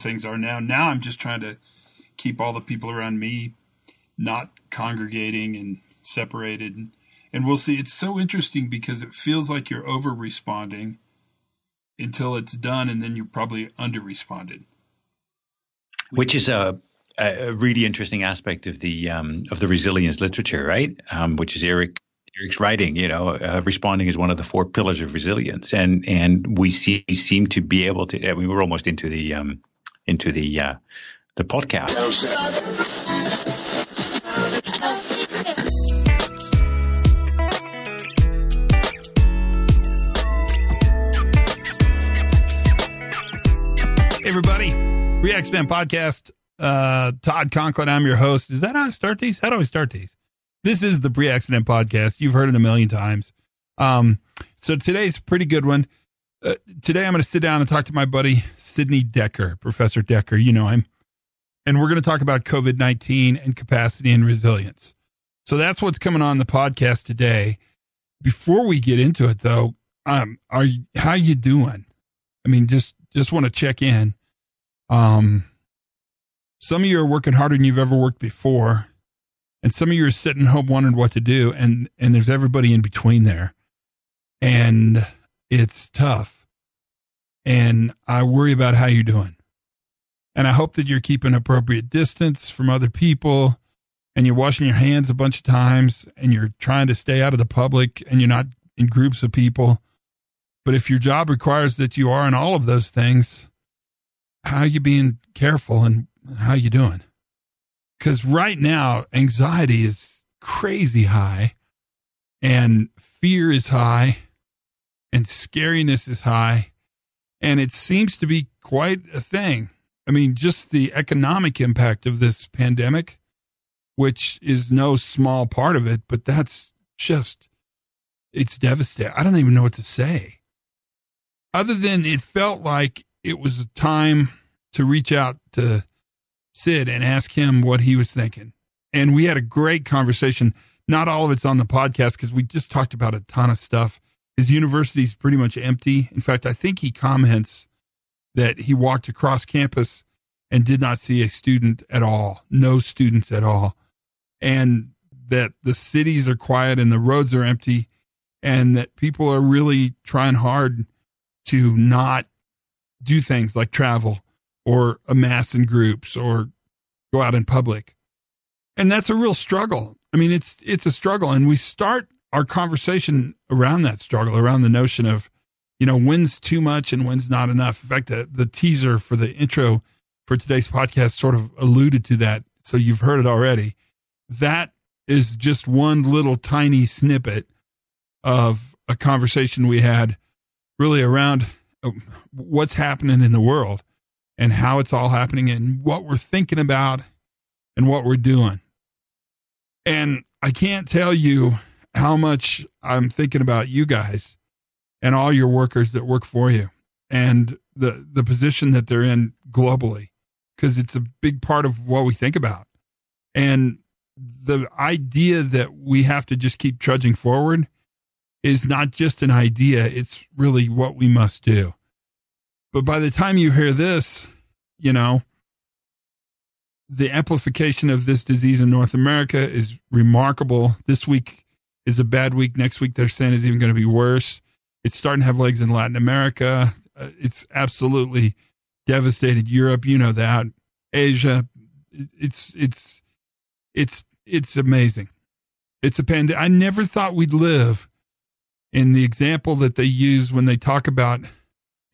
things are now. Now I'm just trying to keep all the people around me not congregating and separated. And, and we'll see. It's so interesting because it feels like you're over responding until it's done, and then you're probably under responded. Which is a, a really interesting aspect of the um, of the resilience literature, right? Um, which is Erik Erik's writing. You know, uh, responding is one of the four pillars of resilience, and and we see seem to be able to. I mean, we're almost into the um, into the uh, the podcast. Hey everybody, Pre Accident podcast. Uh, Todd Conklin, I'm your host. Is that how I start these? How do I start these? This is the Pre Accident Podcast. You've heard it a million times. Um, so today's a pretty good one. Uh, today I'm going to sit down and talk to my buddy Sidney Dekker, Professor Dekker. You know him, and we're going to talk about COVID 19 and capacity and resilience. So that's what's coming on the podcast today. Before we get into it, though, um, are you, how you doing? I mean, just just want to check in. Um, some of you are working harder than you've ever worked before and some of you are sitting home wondering what to do and and there's everybody in between there and it's tough. And i worry about how you're doing. And i hope that you're keeping appropriate distance from other people and you're washing your hands a bunch of times and you're trying to stay out of the public and you're not in groups of people. But if your job requires that you are in all of those things how are you being careful and how are you doing? Because right now anxiety is crazy high and fear is high and scariness is high and it seems to be quite a thing i mean just the economic impact of this pandemic which is no small part of it but that's just it's devastating i don't even know what to say other than it felt like it was a time to reach out to Sid and ask him what he was thinking. And we had a great conversation. Not all of it's on the podcast because we just talked about a ton of stuff. His university's pretty much empty. In fact, I think he comments that he walked across campus and did not see a student at all, no students at all. And that the cities are quiet and the roads are empty and that people are really trying hard to not do things like travel or amass in groups or go out in public. And that's a real struggle. I mean, it's it's a struggle and we start our conversation around that struggle, around the notion of, you know, when's too much and when's not enough. In fact, the, the teaser for the intro for today's podcast sort of alluded to that. So you've heard it already. That is just one little tiny snippet of a conversation we had really around uh, what's happening in the world and how it's all happening and what we're thinking about and what we're doing. And I can't tell you how much I'm thinking about you guys and all your workers that work for you and the the position that they're in globally because it's a big part of what we think about. And the idea that we have to just keep trudging forward is not just an idea, it's really what we must do. But by the time you hear this, you know, the amplification of this disease in North America is remarkable. This week is a bad week. Next week, they're saying is even going to be worse. It's starting to have legs in Latin America. Uh, it's absolutely devastated Europe. You know that. Asia. It's it's it's it's amazing. It's a pandemic. I never thought we'd live in the example that they use when they talk about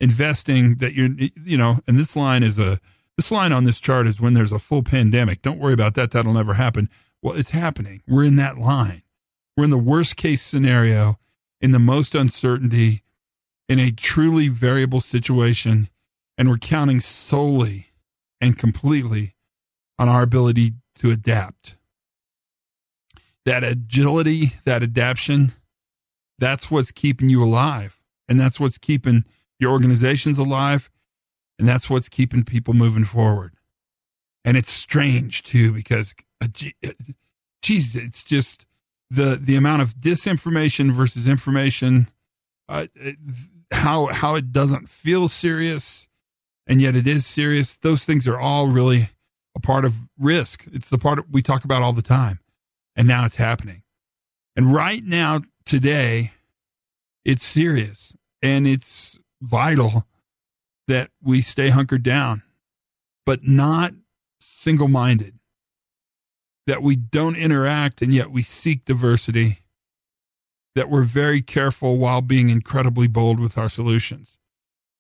investing that you're, you know, and this line is a, this line on this chart is when there's a full pandemic. Don't worry about that. That'll never happen. Well, it's happening. We're in that line. We're in the worst case scenario, in the most uncertainty, in a truly variable situation, and we're counting solely and completely on our ability to adapt. That agility, that adaptation, that's what's keeping you alive. And that's what's keeping your organization's alive, and that's what's keeping people moving forward. And it's strange too because, uh, geez, it's just the the amount of disinformation versus information, uh, how how it doesn't feel serious, and yet it is serious. Those things are all really a part of risk. It's the part we talk about all the time. And now it's happening. And right now, today, it's serious and it's vital that we stay hunkered down, but not single minded, that we don't interact and yet we seek diversity, that we're very careful while being incredibly bold with our solutions.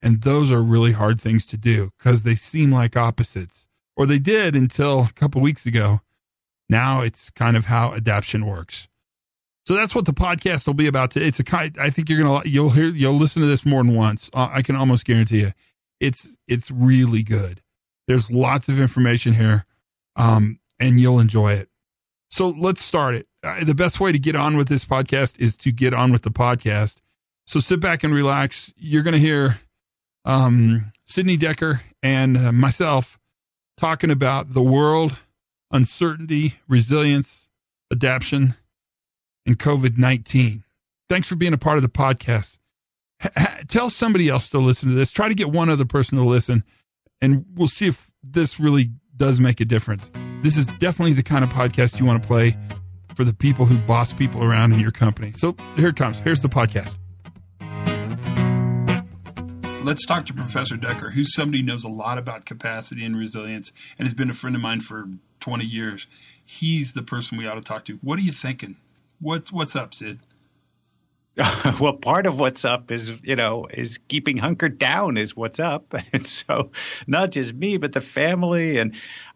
And those are really hard things to do because they seem like opposites, or they did until a couple weeks ago. Now it's kind of how adaptation works. So that's what the podcast will be about. Today. It's a kind. I think you're gonna you'll hear you'll listen to this more than once. Uh, I can almost guarantee you, it's it's really good. There's lots of information here, um, and you'll enjoy it. So let's start it. Uh, the best way to get on with this podcast is to get on with the podcast. So sit back and relax. You're going to hear um, Sidney Dekker and uh, myself talking about the world, uncertainty, resilience, adaptation and COVID 19. Thanks for being a part of the podcast. Tell somebody else to listen to this. Try to get one other person to listen, and we'll see if this really does make a difference. This is definitely the kind of podcast you want to play for the people who boss people around in your company. So here it comes. Here's the podcast. Let's talk to Professor Dekker, who's somebody who knows a lot about capacity and resilience and has been a friend of mine for 20 years. He's the person we ought to talk to. What are you thinking? What's what's up, Sid? well, part of what's up is, you know, is keeping hunkered down is what's up. And so not just me, but the family. And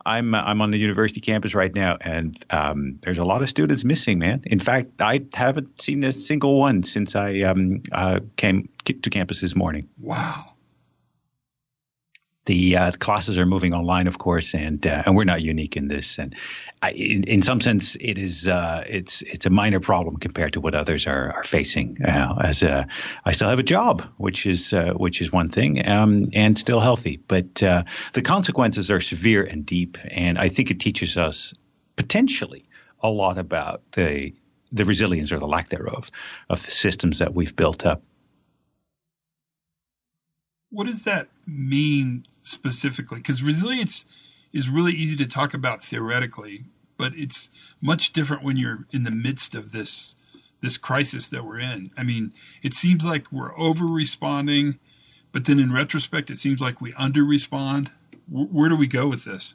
I'm, I'm on the university campus right now. And um, there's a lot of students missing, man. In fact, I haven't seen a single one since I um, uh, came to campus this morning. Wow the uh, classes are moving online, of course, and uh, and we're not unique in this. And I, in, in some sense, it is uh, it's it's a minor problem compared to what others are are facing. Uh, as a, I still have a job, which is uh, which is one thing, um, and still healthy, but uh, the consequences are severe and deep. And I think it teaches us potentially a lot about the the resilience or the lack thereof of the systems that we've built up. What does that mean specifically? Because resilience is really easy to talk about theoretically, but it's much different when you're in the midst of this this crisis that we're in. I mean, it seems like we're over responding, but then in retrospect, it seems like we under respond. Where do we go with this?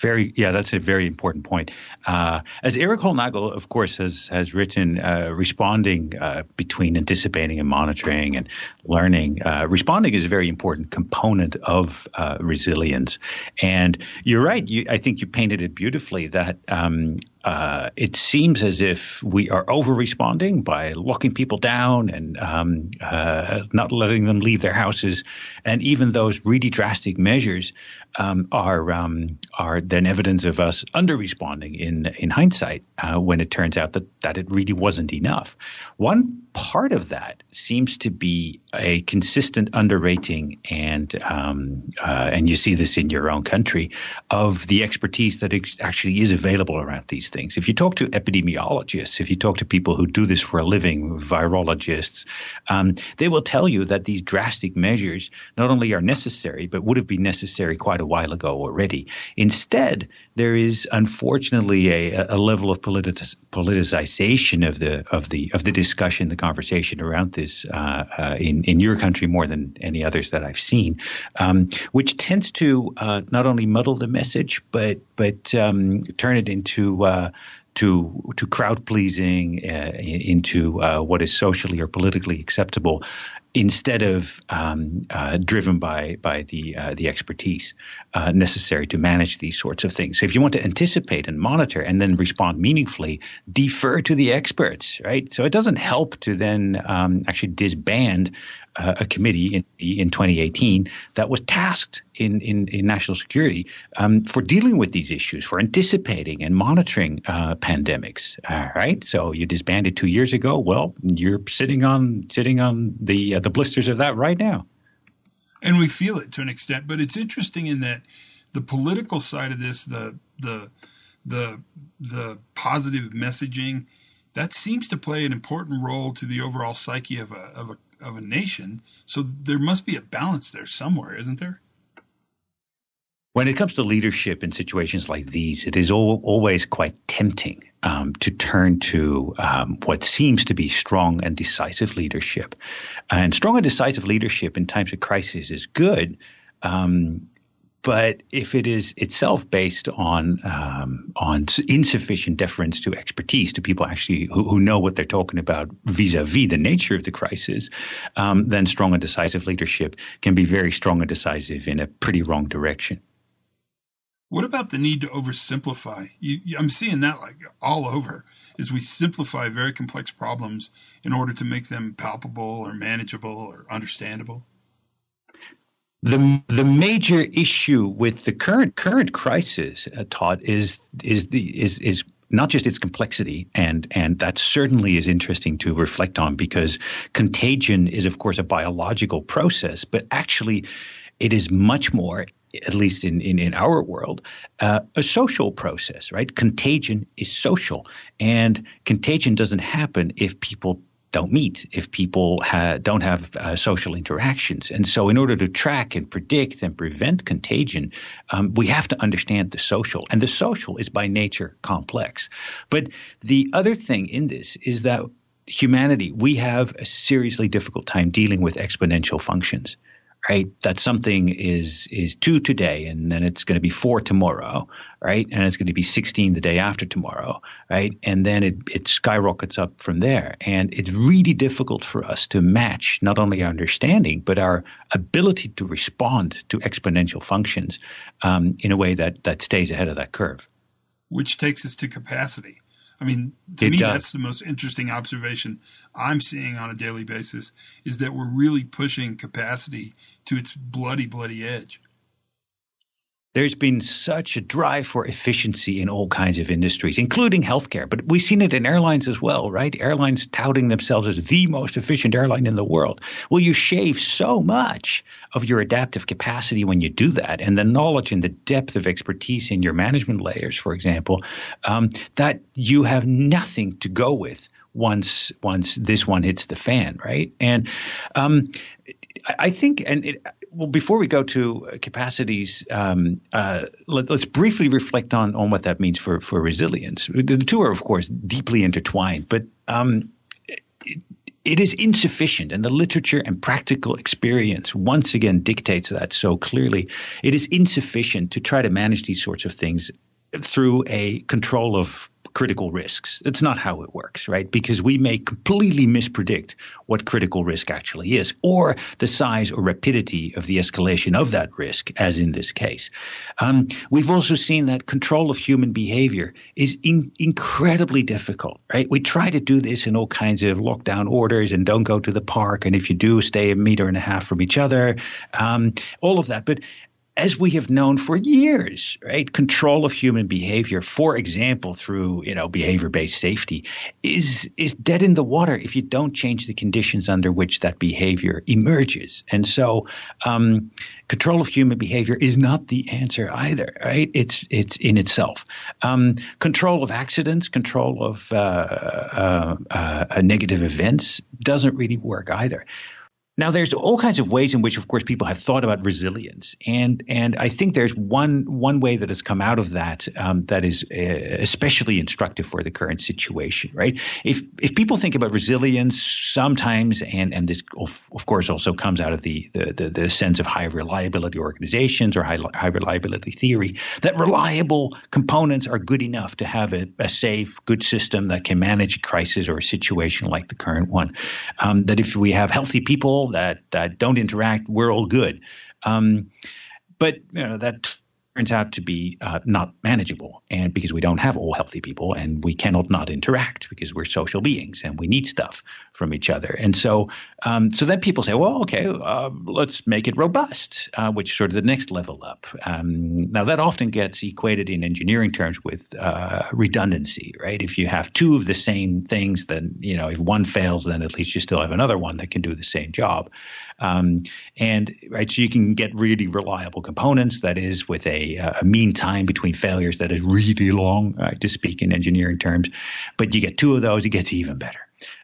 Very, yeah, that's a very important point. Uh, as Erik Hollnagel, of course, has has written, uh, responding uh, between anticipating and monitoring and learning. Uh, responding is a very important component of uh, resilience. And you're right. You, I think you painted it beautifully. That um, uh, it seems as if we are over responding by locking people down and um, uh, not letting them leave their houses. And even those really drastic measures um, are um, are then evidence of us under responding in in hindsight uh, when it turns out that that it really wasn't enough. One part of that seems to be a consistent underrating, and um, uh, and you see this in your own country of the expertise that ex- actually is available around these things. If you talk to epidemiologists, if you talk to people who do this for a living, virologists, um, they will tell you that these drastic measures not only are necessary, but would have been necessary quite a while ago already. Instead, there is unfortunately a, a level of politic- politicization of the of the of the discussion, the conversation around this uh, uh, in in your country more than any others that I've seen, um, which tends to uh, not only muddle the message but but um, turn it into uh, to to crowd pleasing uh, into uh, what is socially or politically acceptable instead of um, uh, driven by by the the expertise necessary to manage these sorts of things. So if you want to anticipate and monitor and then respond meaningfully, defer to the experts, right? So it doesn't help to then um, actually disband uh, a committee in, in 2018 that was tasked in, in, in national security um, for dealing with these issues, for anticipating and monitoring uh, pandemics. All right, so you disbanded two years ago. Well, you're sitting on sitting on the uh, the blisters of that right now. And we feel it to an extent, but it's interesting in that the political side of this, the the the the positive messaging that seems to play an important role to the overall psyche of a of a of a nation. So there must be a balance there somewhere, isn't there? When it comes to leadership in situations like these, it is all, always quite tempting um, to turn to um, what seems to be strong and decisive leadership. And strong and decisive leadership in times of crisis is good. Um, but if it is itself based on um, on insufficient deference to expertise, to people actually who, who know what they're talking about vis-a-vis the nature of the crisis, um, then strong and decisive leadership can be very strong and decisive in a pretty wrong direction. What about the need to oversimplify? You, I'm seeing that like all over. Is we simplify very complex problems in order to make them palpable or manageable or understandable. The the major issue with the current current crisis, uh, Todd, is is the is is not just its complexity, and and that certainly is interesting to reflect on because contagion is of course a biological process, but actually it is much more at least in, in, in our world, uh, a social process, right? Contagion is social. And contagion doesn't happen if people don't meet, if people ha- don't have uh, social interactions. And so, in order to track and predict and prevent contagion, um, we have to understand the social. And the social is by nature complex. But the other thing in this is that humanity, we have a seriously difficult time dealing with exponential functions right? That something is is two today, and then it's going to be four tomorrow, right? And it's going to be sixteen the day after tomorrow, right? And then it it skyrockets up from there, and it's really difficult for us to match not only our understanding but our ability to respond to exponential functions um, in a way that that stays ahead of that curve. Which takes us to capacity. I mean, to it me, does. that's the most interesting observation I'm seeing on a daily basis is that we're really pushing capacity to its bloody, bloody edge. There's been such a drive for efficiency in all kinds of industries, including healthcare. But we've seen it in airlines as well, right? Airlines touting themselves as the most efficient airline in the world. Well, you shave so much of your adaptive capacity when you do that, and the knowledge and the depth of expertise in your management layers, for example, um, that you have nothing to go with once once this one hits the fan, right? And um, I think, and it, well, before we go to capacities, um, uh, let, us briefly reflect on on what that means for for resilience. The two are, of course, deeply intertwined, but um, it, it is insufficient, and the literature and practical experience once again dictates that so clearly. It is insufficient to try to manage these sorts of things through a control of critical risks. It's not how it works, right? Because we may completely mispredict what critical risk actually is, or the size or rapidity of the escalation of that risk, as in this case. Um, we've also seen that control of human behavior is in- incredibly difficult, right? We try to do this in all kinds of lockdown orders and don't go to the park, and if you do, stay a meter and a half from each other, um, all of that. But as we have known for years, right? Control of human behavior, for example, through you know behavior-based safety, is is dead in the water if you don't change the conditions under which that behavior emerges. And so, um, control of human behavior is not the answer either, right? It's it's in itself. Um, control of accidents, control of uh, uh, uh, negative events doesn't really work either. Now, there's all kinds of ways in which, of course, people have thought about resilience, and and I think there's one one way that has come out of that um, that is uh, especially instructive for the current situation. Right? If if people think about resilience, sometimes, and and this of, of course also comes out of the, the the, the sense of high reliability organizations or high high reliability theory, that reliable components are good enough to have a, a safe, good system that can manage a crisis or a situation like the current one. Um, that if we have healthy people that that don't interact, we're all good. Um, but you know that turns out to be uh, not manageable, and because we don't have all healthy people, and we cannot not interact because we're social beings and we need stuff from each other, and so um, so then people say, well, okay, uh, let's make it robust, uh, which is sort of the next level up. Um, now that often gets equated in engineering terms with uh, redundancy, right? If you have two of the same things, then you know if one fails, then at least you still have another one that can do the same job. Um, and right, so you can get really reliable components. That is, with a, a mean time between failures that is really long, uh, to speak in engineering terms. But you get two of those, it gets even better.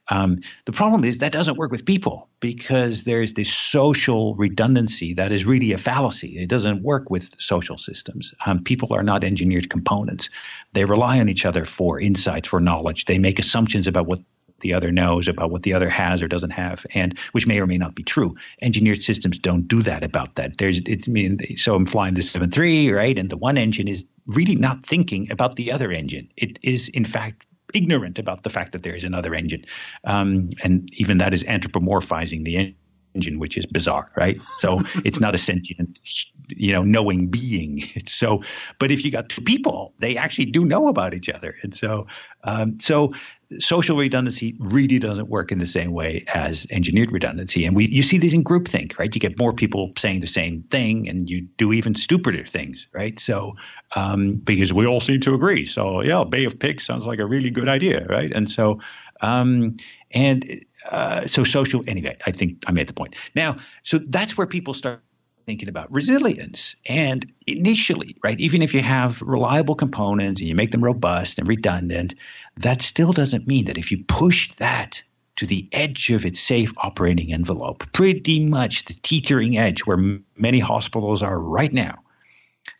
Um, the problem is that doesn't work with people because there's this social redundancy that is really a fallacy. It doesn't work with social systems. Um, people are not engineered components. They rely on each other for insights, for knowledge. They make assumptions about what the other knows about what the other has or doesn't have, and which may or may not be true. Engineered systems don't do that about that. There's, it's I mean, so I'm flying the seven three, right, and the one engine is really not thinking about the other engine. It is in fact ignorant about the fact that there is another engine, um, and even that is anthropomorphizing the engine engine, which is bizarre, right? So it's not a sentient, you know, knowing being. It's so, but if you got two people, they actually do know about each other, and so, um, so social redundancy really doesn't work in the same way as engineered redundancy. And we you see these in groupthink, right? You get more people saying the same thing, and you do even stupider things, right? So um, because we all seem to agree, so yeah, Bay of Pigs sounds like a really good idea, right? And so um, and uh, so social anyway. I think I made the point. Now, so that's where people start thinking about resilience. And initially, right, even if you have reliable components and you make them robust and redundant, that still doesn't mean that if you push that to the edge of its safe operating envelope, pretty much the teetering edge where m- many hospitals are right now,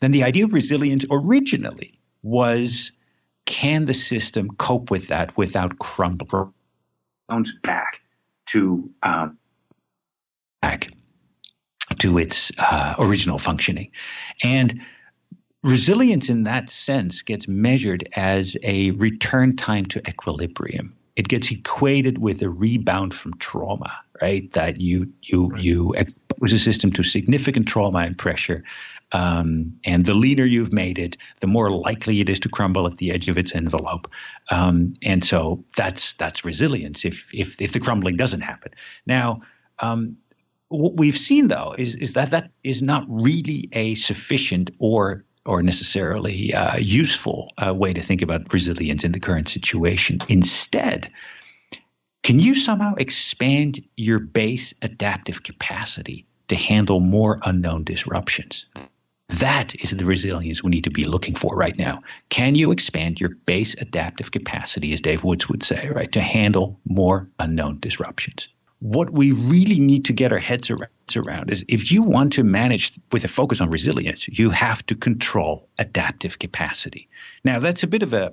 then the idea of resilience originally was can the system cope with that without crumbling back to um, back to its uh, original functioning. And resilience in that sense gets measured as a return time to equilibrium. It gets equated with a rebound from trauma, right? That you you right. you expose a system to significant trauma and pressure, um, and the leaner you've made it, the more likely it is to crumble at the edge of its envelope. Um, and so that's that's resilience. If if if the crumbling doesn't happen, now um, what we've seen though is is that that is not really a sufficient or or necessarily uh, useful uh, way to think about resilience in the current situation. Instead, can you somehow expand your base adaptive capacity to handle more unknown disruptions? That is the resilience we need to be looking for right now. Can you expand your base adaptive capacity, as Dave Woods would say, right, to handle more unknown disruptions? What we really need to get our heads around is if you want to manage with a focus on resilience, you have to control adaptive capacity. Now, that's a bit of a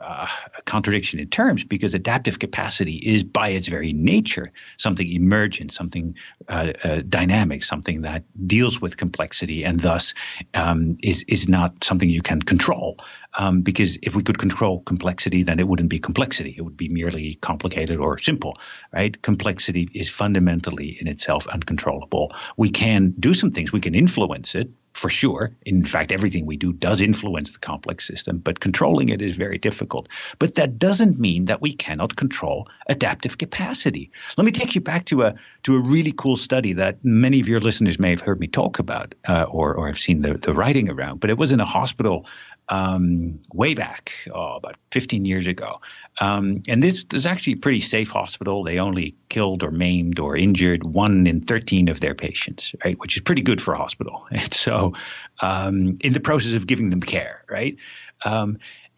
uh, a contradiction in terms because adaptive capacity is by its very nature something emergent, something uh, uh, dynamic, something that deals with complexity and thus um, is is not something you can control. Um, because if we could control complexity, then it wouldn't be complexity. It would be merely complicated or simple, right? Complexity is fundamentally in itself uncontrollable. We can do some things. We can influence it, for sure. In fact, everything we do does influence the complex system, but controlling it is very difficult. But that doesn't mean that we cannot control adaptive capacity. Let me take you back to a to a really cool study that many of your listeners may have heard me talk about uh, or or have seen the, the writing around. But it was in a hospital um, way back, oh, about 15 years ago. Um, and this is actually a pretty safe hospital. They only killed or maimed or injured one in 13 of their patients, right? Which is pretty good for a hospital. And so, um, in the process of giving them care, right?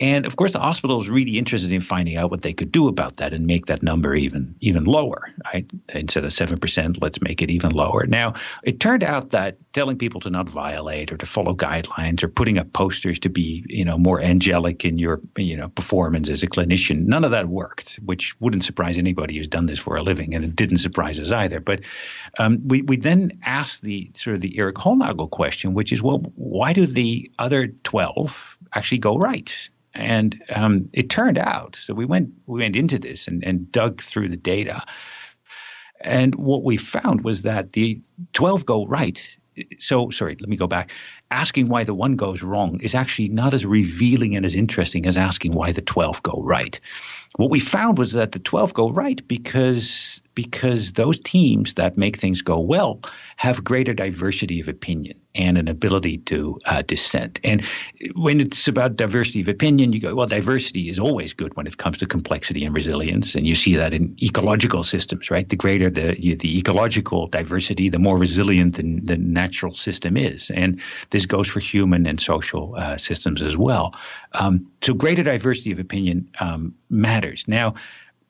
And of course, the hospital was really interested in finding out what they could do about that and make that number even even lower. Right? Instead of seven percent, let's make it even lower. Now, it turned out that telling people to not violate or to follow guidelines or putting up posters to be you know more angelic in your you know performance as a clinician, none of that worked. Which wouldn't surprise anybody who's done this for a living, and it didn't surprise us either. But um, we we then asked the sort of the Erik Hollnagel question, which is, well, why do the other twelve actually go right? And um, it turned out, so we went we went into this and, and dug through the data, and what we found was that the 12 go right. So sorry, let me go back. Asking why the one goes wrong is actually not as revealing and as interesting as asking why the 12 go right. What we found was that the 12 go right because because those teams that make things go well have greater diversity of opinion and an ability to uh, dissent. And when it's about diversity of opinion, you go, well, diversity is always good when it comes to complexity and resilience. And you see that in ecological systems, right? The greater the, the ecological diversity, the more resilient the, the natural system is. And this goes for human and social uh, systems as well. Um, so greater diversity of opinion um, matters. Now,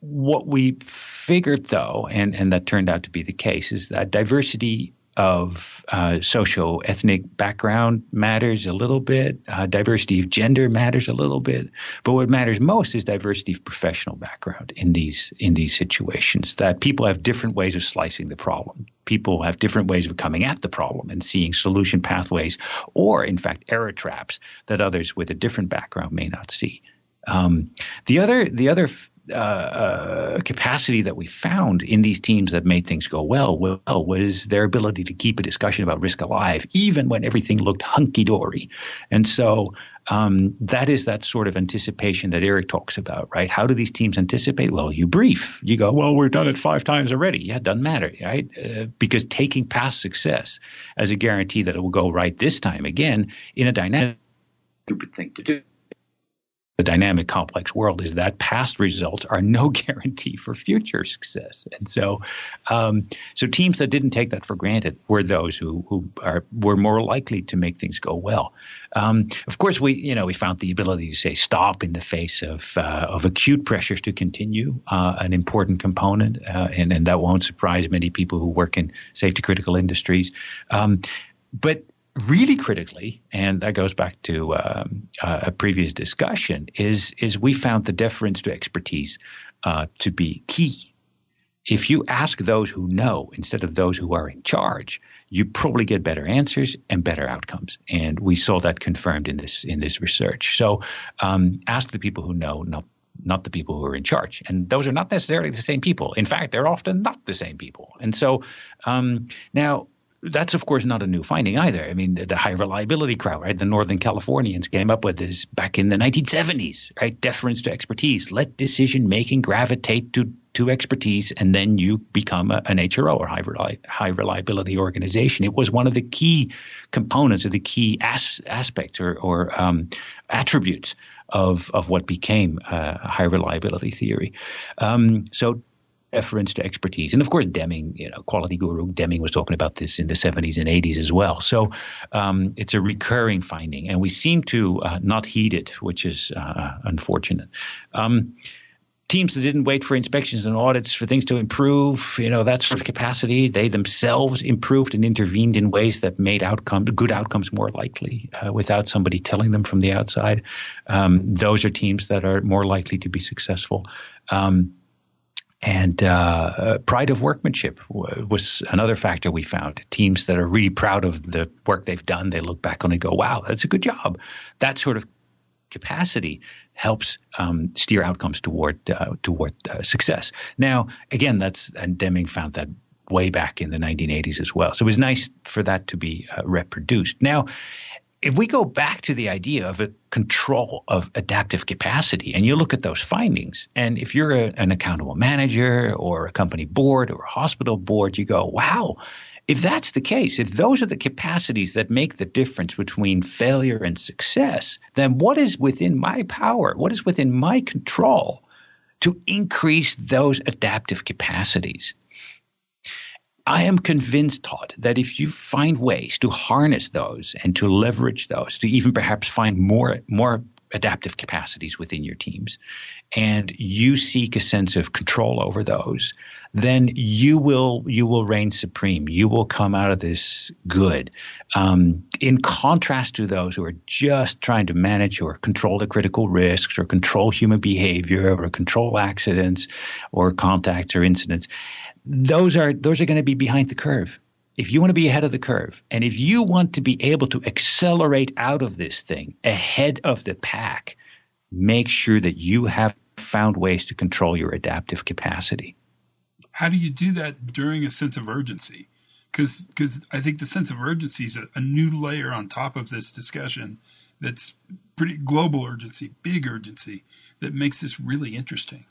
what we figured, though, and, and that turned out to be the case, is that diversity of uh, socio-ethnic background matters a little bit. Uh, diversity of gender matters a little bit, but what matters most is diversity of professional background in these in these situations. That people have different ways of slicing the problem. People have different ways of coming at the problem and seeing solution pathways, or in fact error traps that others with a different background may not see. Um, the other the other uh, uh, capacity that we found in these teams that made things go well, well was their ability to keep a discussion about risk alive, even when everything looked hunky dory. And so um, that is that sort of anticipation that Erik talks about, right? How do these teams anticipate? Well, you brief. You go, well, we've done it five times already. Yeah, it doesn't matter, right? Uh, because taking past success as a guarantee that it will go right this time again in a dynamic stupid thing to do the dynamic complex world is that past results are no guarantee for future success. And so um, so teams that didn't take that for granted were those who who are were more likely to make things go well. Um, of course we you know we found the ability to say stop in the face of uh, of acute pressures to continue uh, an important component uh, and and that won't surprise many people who work in safety critical industries. Um, but really critically, and that goes back to um, uh, a previous discussion, is is we found the deference to expertise uh, to be key. If you ask those who know instead of those who are in charge, you probably get better answers and better outcomes. And we saw that confirmed in this in this research. So um, ask the people who know, not not the people who are in charge. And those are not necessarily the same people. In fact, they're often not the same people. And so um, now that's of course not a new finding either. I mean, the, the, high reliability crowd, right? The Northern Californians came up with this back in the 1970s, right? Deference to expertise. Let decision making gravitate to to expertise, and then you become a, an HRO or high, high reliability organization. It was one of the key components of the key as, aspects or, or um, attributes of of what became uh, high reliability theory. Um, so deference to expertise. And of course, Deming, you know, quality guru Deming was talking about this in the 70s and 80s as well. So um, it's a recurring finding, and we seem to uh, not heed it, which is uh, unfortunate. Um, teams that didn't wait for inspections and audits for things to improve, you know, that sort of capacity, they themselves improved and intervened in ways that made outcome, good outcomes more likely uh, without somebody telling them from the outside. Um, those are teams that are more likely to be successful. Um, and uh, pride of workmanship was another factor we found. Teams that are really proud of the work they've done, they look back on and go, wow, that's a good job. That sort of capacity helps um, steer outcomes toward uh, toward uh, success. Now, again, that's and Deming found that way back in the 1980s as well. So it was nice for that to be uh, reproduced. Now, if we go back to the idea of a control of adaptive capacity and you look at those findings, and if you're a, an accountable manager or a company board or a hospital board, you go, wow, if that's the case, if those are the capacities that make the difference between failure and success, then what is within my power? What is within my control to increase those adaptive capacities? I am convinced, Todd, that if you find ways to harness those and to leverage those, to even perhaps find more more adaptive capacities within your teams, and you seek a sense of control over those, then you will you will reign supreme. You will come out of this good. Um, in contrast to those who are just trying to manage or control the critical risks, or control human behavior, or control accidents, or contacts or incidents those are those are going to be behind the curve. If you want to be ahead of the curve, and if you want to be able to accelerate out of this thing ahead of the pack, make sure that you have found ways to control your adaptive capacity. How do you do that during a sense of urgency? Because because I think the sense of urgency is a, a new layer on top of this discussion that's pretty global urgency, big urgency that makes this really interesting.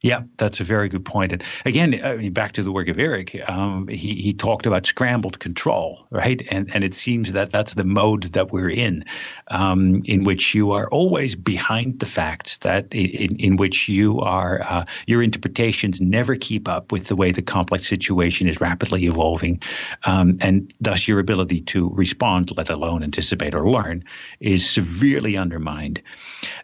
Yeah, that's a very good point. And again, I mean, back to the work of Erik, um, he, he talked about scrambled control, right? And, and it seems that that's the mode that we're in, um, in which you are always behind the facts, that in, in which you are, uh, your interpretations never keep up with the way the complex situation is rapidly evolving. Um, and thus your ability to respond, let alone anticipate or learn, is severely undermined.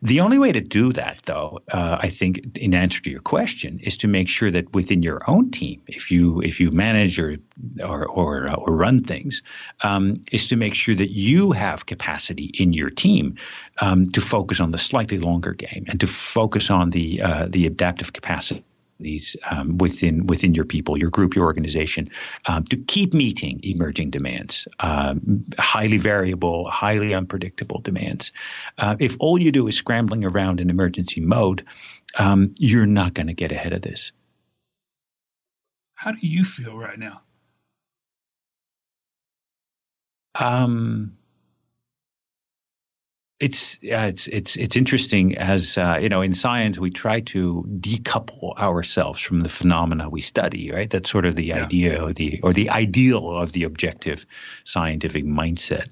The only way to do that, though, uh, I think, in answer to your question, is to make sure that within your own team, if you if you manage or or or, uh, or run things, um, is to make sure that you have capacity in your team um, to focus on the slightly longer game and to focus on the uh, the adaptive capacity these um, within within your people, your group, your organization, um, to keep meeting emerging demands, um, highly variable, highly unpredictable demands. Uh, if all you do is scrambling around in emergency mode, um, you're not going to get ahead of this. How do you feel right now? Um, it's uh, it's it's it's interesting as uh, you know in science we try to decouple ourselves from the phenomena we study right that's sort of the yeah. idea or the or the ideal of the objective scientific mindset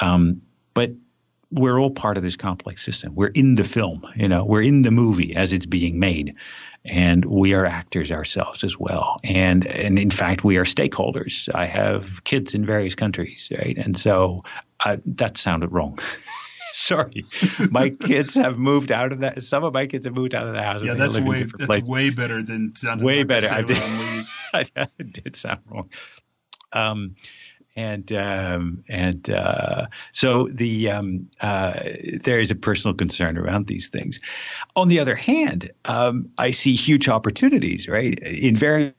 um, but we're all part of this complex system we're in the film you know we're in the movie as it's being made and we are actors ourselves as well and and in fact we are stakeholders i have kids in various countries right and so I, that sounded wrong Sorry, my kids have moved out of that. Some of my kids have moved out of the house. Yeah, that's way that's places. way better than way better. I did, I did sound wrong. Um, and um, and uh, so the um, uh, there is a personal concern around these things. On the other hand, um, I see huge opportunities, right, in various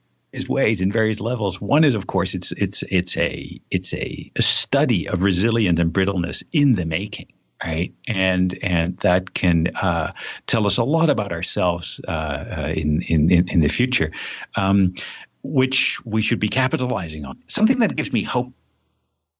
ways, in various levels. One is, of course, it's it's it's a it's a, a study of resilience and brittleness in the making right? And and that can uh, tell us a lot about ourselves uh, uh, in, in in the future, um, which we should be capitalizing on. Something that gives me hope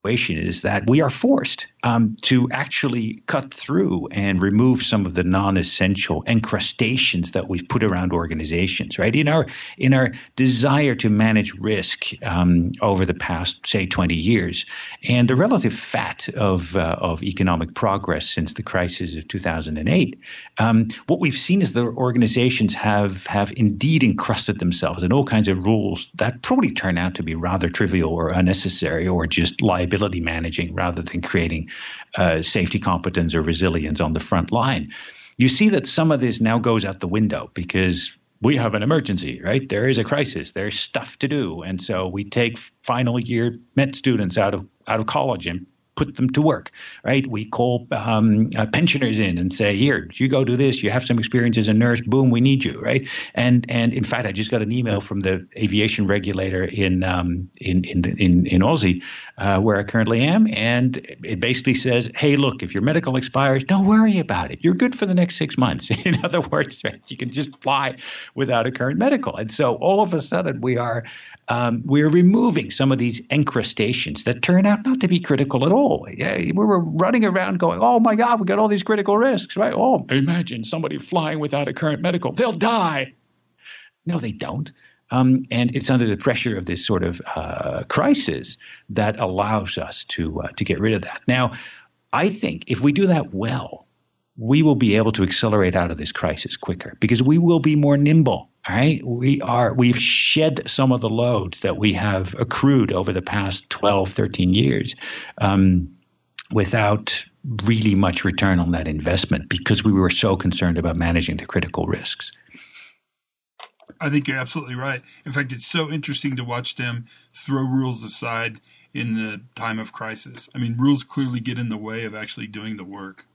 is that we are forced um, to actually cut through and remove some of the non-essential encrustations that we've put around organizations. Right in our in our desire to manage risk um, over the past say 20 years, and the relative fat of uh, of economic progress since the crisis of 2008, um, what we've seen is that organizations have have indeed encrusted themselves in all kinds of rules that probably turn out to be rather trivial or unnecessary or just liability managing rather than creating uh, safety competence or resilience on the front line. You see that some of this now goes out the window because we have an emergency, right? There is a crisis. There's stuff to do, and so we take final year med students out of out of college and put them to work, right? We call um, uh, pensioners in and say, here, you go do this. You have some experience as a nurse. Boom, we need you, right? And and in fact, I just got an email from the aviation regulator in um, in in in, in Aussie, uh, where I currently am, and it basically says, hey, look, if your medical expires, don't worry about it. You're good for the next six months. in other words, right, you can just fly without a current medical. And so all of a sudden, we are um, we're removing some of these encrustations that turn out not to be critical at all. We were running around going, "Oh my God, we got all these critical risks!" Right? Oh, imagine somebody flying without a current medical; they'll die. No, they don't. Um, and it's under the pressure of this sort of uh, crisis that allows us to uh, to get rid of that. Now, I think if we do that well, we will be able to accelerate out of this crisis quicker because we will be more nimble. All right. We are, we've shed some of the loads that we have accrued over the past 12, 13 years um, without really much return on that investment because we were so concerned about managing the critical risks. I think you're absolutely right. In fact, it's so interesting to watch them throw rules aside in the time of crisis. I mean, rules clearly get in the way of actually doing the work.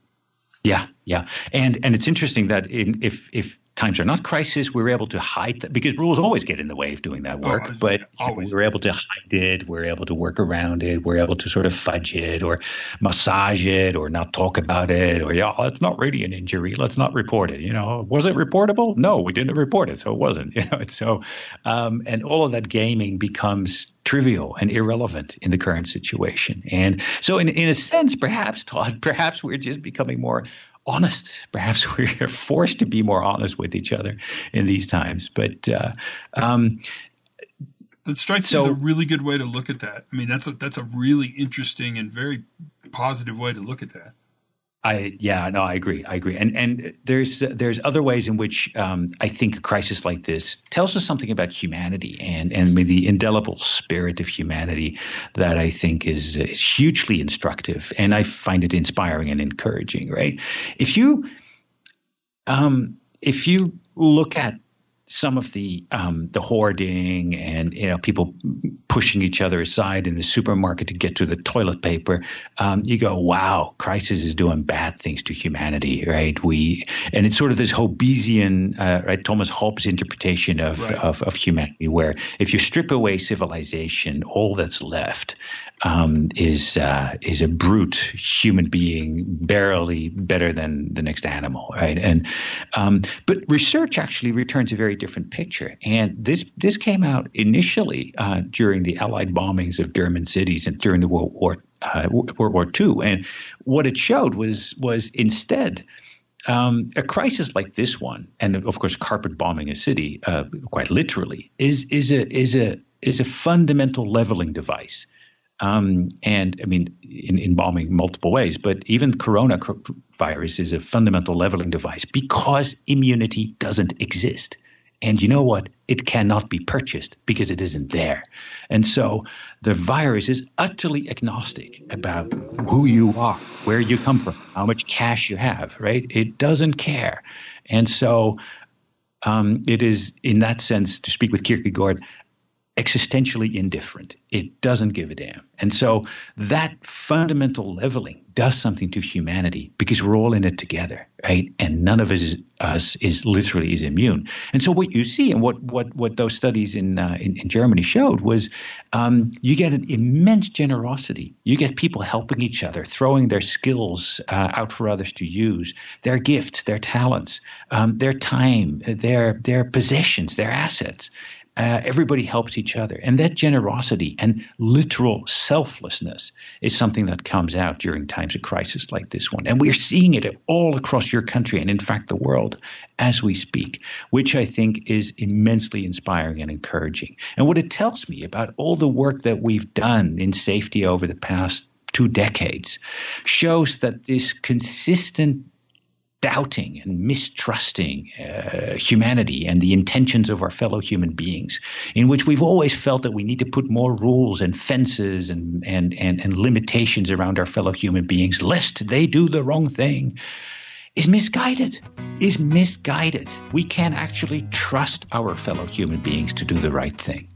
Yeah, yeah, and and it's interesting that in, if if times are not crisis, we're able to hide that because rules always get in the way of doing that work. Oh, but always. we're able to hide it, we're able to work around it, we're able to sort of fudge it or massage it or not talk about it or yeah, it's not really an injury. Let's not report it. You know, was it reportable? No, we didn't report it, so it wasn't. You know, so um, and all of that gaming becomes trivial and irrelevant in the current situation. And so, in in a sense, perhaps Todd, perhaps we're just becoming more honest. Perhaps we're forced to be more honest with each other in these times. But uh, um, that strikes so, me as a really good way to look at that. I mean, that's a that's a really interesting and very positive way to look at that. I yeah no I agree I agree. And and there's there's other ways in which um, I think a crisis like this tells us something about humanity and and the indelible spirit of humanity that I think is is hugely instructive. And I find it inspiring and encouraging right? If you um, if you look at some of the um, the hoarding and you know people pushing each other aside in the supermarket to get to the toilet paper, um, you go, wow, crisis is doing bad things to humanity, right? We and it's sort of this Hobbesian, uh, right? Thomas Hobbes interpretation of, right. of of humanity, where if you strip away civilization, all that's left um, is uh, is a brute human being, barely better than the next animal, right? And um, but research actually returns a very different picture, and this this came out initially uh, during the Allied bombings of German cities and during the World War uh, World War II, and what it showed was was instead. Um, a crisis like this one, and of course, carpet bombing a city, uh, quite literally, is is a is a is a fundamental leveling device. Um, and I mean, in, in bombing multiple ways, but even coronavirus is a fundamental leveling device because immunity doesn't exist. And you know what? It cannot be purchased because it isn't there. And so the virus is utterly agnostic about who you are, where you come from, how much cash you have, right? It doesn't care. And so um, it is, in that sense, to speak with Kierkegaard, existentially indifferent. It doesn't give a damn. And so that fundamental leveling does something to humanity because we're all in it together, right? And none of us is, us is literally is immune. And so what you see and what what what those studies in uh, in, in, Germany showed was um, you get an immense generosity. You get people helping each other, throwing their skills uh, out for others to use, their gifts, their talents, um, their time, their their possessions, their assets. Uh, everybody helps each other. And that generosity and literal selflessness is something that comes out during times of crisis like this one. And we're seeing it all across your country and, in fact, the world as we speak, which I think is immensely inspiring and encouraging. And what it tells me about all the work that we've done in safety over the past two decades shows that this consistent doubting and mistrusting uh, humanity and the intentions of our fellow human beings, in which we've always felt that we need to put more rules and fences and, and, and, and limitations around our fellow human beings, lest they do the wrong thing, is misguided. Is misguided. We can actually trust our fellow human beings to do the right thing.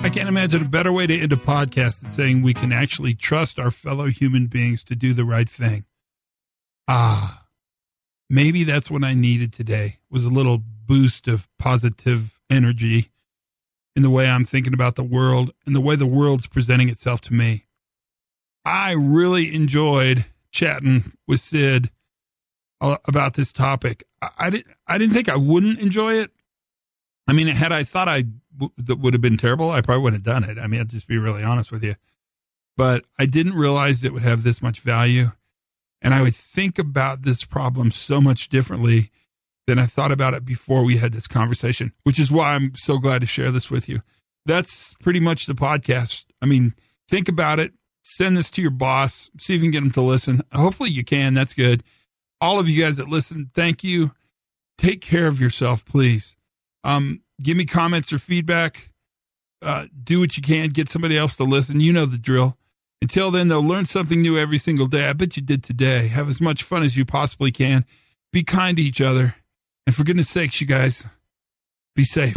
I can't imagine a better way to end a podcast than saying we can actually trust our fellow human beings to do the right thing ah, maybe that's what I needed today was a little boost of positive energy in the way I'm thinking about the world and the way the world's presenting itself to me. I really enjoyed chatting with Sid about this topic. I, didn't. I didn't think I wouldn't enjoy it. I mean, had I thought I that would have been terrible, I probably wouldn't have done it. I mean, I'll just be really honest with you. But I didn't realize it would have this much value. And I would think about this problem so much differently than I thought about it before we had this conversation, which is why I'm so glad to share this with you. That's pretty much the podcast. I mean, think about it. Send this to your boss. See if you can get them to listen. Hopefully, you can. That's good. All of you guys that listen, thank you. Take care of yourself, please. Um, give me comments or feedback. Uh, do what you can. Get somebody else to listen. You know the drill. Until then, they'll learn something new every single day. I bet you did today. Have as much fun as you possibly can. Be kind to each other. And for goodness sakes, you guys, be safe.